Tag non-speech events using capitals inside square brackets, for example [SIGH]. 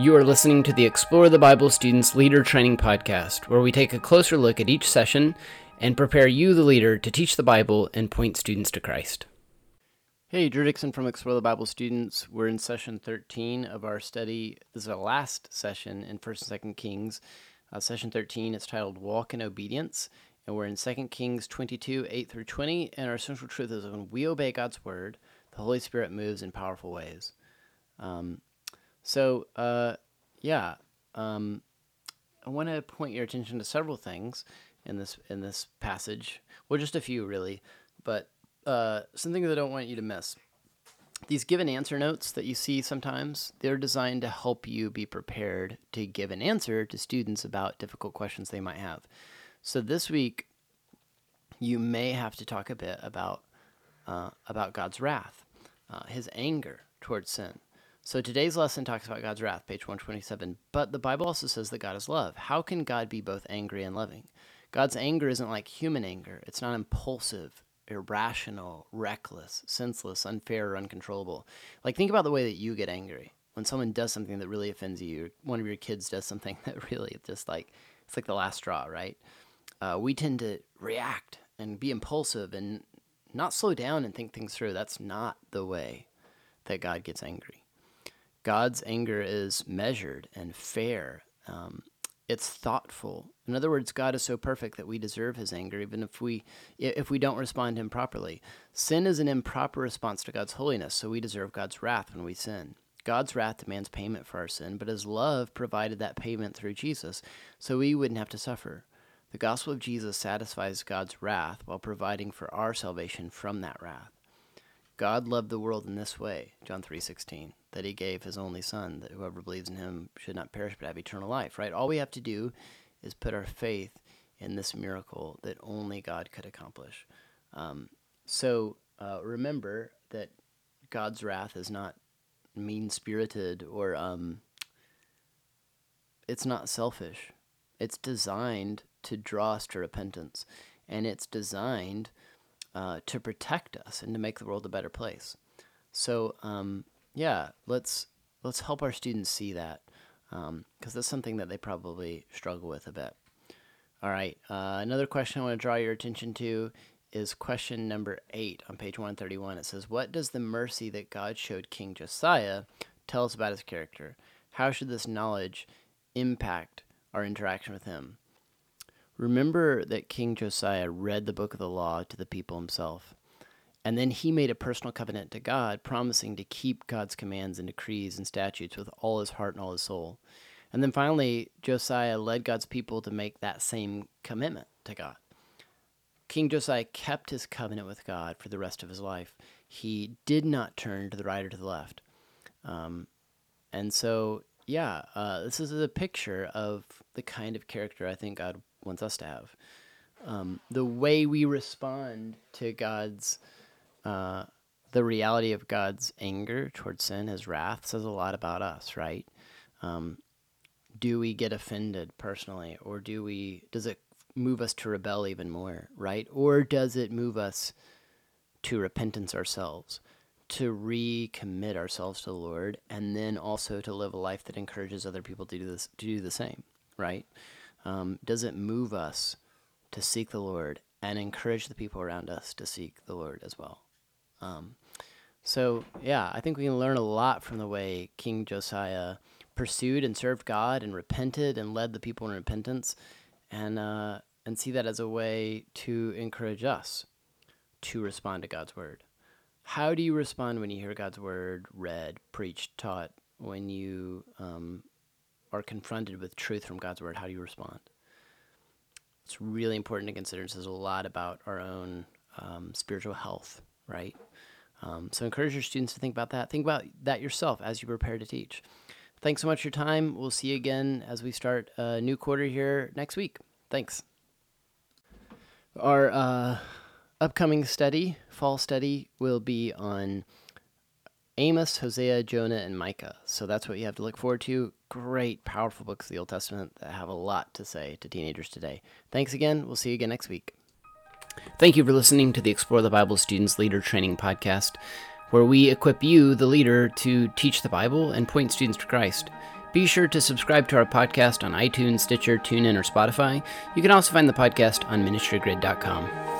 You are listening to the Explore the Bible Students Leader Training Podcast, where we take a closer look at each session and prepare you, the leader, to teach the Bible and point students to Christ. Hey, Drew Dixon from Explore the Bible Students. We're in session 13 of our study. This is our last session in 1st and 2nd Kings. Uh, session 13 is titled Walk in Obedience, and we're in 2 Kings 22, 8 through 20. And our central truth is when we obey God's word, the Holy Spirit moves in powerful ways. Um, so, uh, yeah, um, I want to point your attention to several things in this in this passage. Well, just a few really, but uh, some things I don't want you to miss. These give an answer notes that you see sometimes, they're designed to help you be prepared to give an answer to students about difficult questions they might have. So this week, you may have to talk a bit about uh, about God's wrath, uh, His anger towards sin. So today's lesson talks about God's wrath, page 127. But the Bible also says that God is love. How can God be both angry and loving? God's anger isn't like human anger. It's not impulsive, irrational, reckless, senseless, unfair, or uncontrollable. Like think about the way that you get angry when someone does something that really offends you. Or one of your kids does something [LAUGHS] that really just like it's like the last straw, right? Uh, we tend to react and be impulsive and not slow down and think things through. That's not the way that God gets angry. God's anger is measured and fair. Um, it's thoughtful. In other words, God is so perfect that we deserve his anger even if we if we don't respond him properly. Sin is an improper response to God's holiness, so we deserve God's wrath when we sin. God's wrath demands payment for our sin, but his love provided that payment through Jesus, so we wouldn't have to suffer. The gospel of Jesus satisfies God's wrath while providing for our salvation from that wrath. God loved the world in this way, John 3:16, that he gave his only son that whoever believes in him should not perish but have eternal life, right? All we have to do is put our faith in this miracle that only God could accomplish. Um, so uh, remember that God's wrath is not mean-spirited or um, it's not selfish. It's designed to draw us to repentance, and it's designed uh, to protect us and to make the world a better place. So um, yeah, let's let's help our students see that because um, that's something that they probably struggle with a bit. All right, uh, another question I want to draw your attention to is question number eight on page 131. It says, What does the mercy that God showed King Josiah tell us about his character? How should this knowledge impact our interaction with him? Remember that King Josiah read the book of the law to the people himself. And then he made a personal covenant to God, promising to keep God's commands and decrees and statutes with all his heart and all his soul. And then finally, Josiah led God's people to make that same commitment to God. King Josiah kept his covenant with God for the rest of his life. He did not turn to the right or to the left. Um, and so, yeah, uh, this is a picture of the kind of character I think God wants us to have. Um, the way we respond to God's, uh, the reality of God's anger towards sin, His wrath, says a lot about us, right? Um, do we get offended personally, or do we? Does it move us to rebel even more, right? Or does it move us to repentance ourselves, to recommit ourselves to the Lord, and then also to live a life that encourages other people to do this, to do the same, right? Um, does it move us to seek the Lord and encourage the people around us to seek the Lord as well? Um, so, yeah, I think we can learn a lot from the way King Josiah pursued and served God and repented and led the people in repentance, and uh, and see that as a way to encourage us to respond to God's word. How do you respond when you hear God's word read, preached, taught? When you um, are confronted with truth from God's word, how do you respond? It's really important to consider. It says a lot about our own um, spiritual health, right? Um, so encourage your students to think about that. Think about that yourself as you prepare to teach. Thanks so much for your time. We'll see you again as we start a new quarter here next week. Thanks. Our uh, upcoming study, fall study, will be on Amos, Hosea, Jonah, and Micah. So that's what you have to look forward to. Great, powerful books of the Old Testament that have a lot to say to teenagers today. Thanks again. We'll see you again next week. Thank you for listening to the Explore the Bible Students Leader Training Podcast. where we equip you, the leader, to teach the Bible and point students to Christ. Be sure to subscribe to our podcast on iTunes, Stitcher, TuneIn, or Spotify. You can also find the podcast on ministrygrid.com.